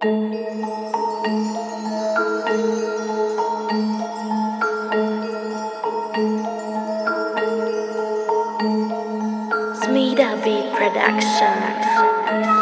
Smida Beat Production.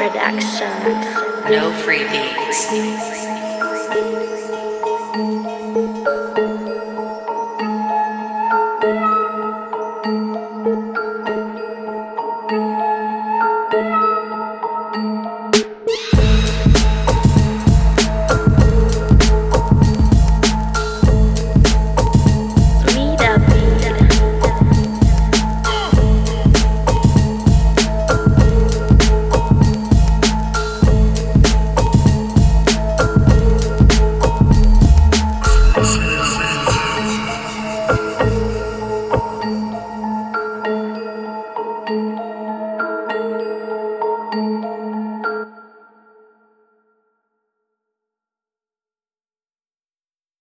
Production. No free beats.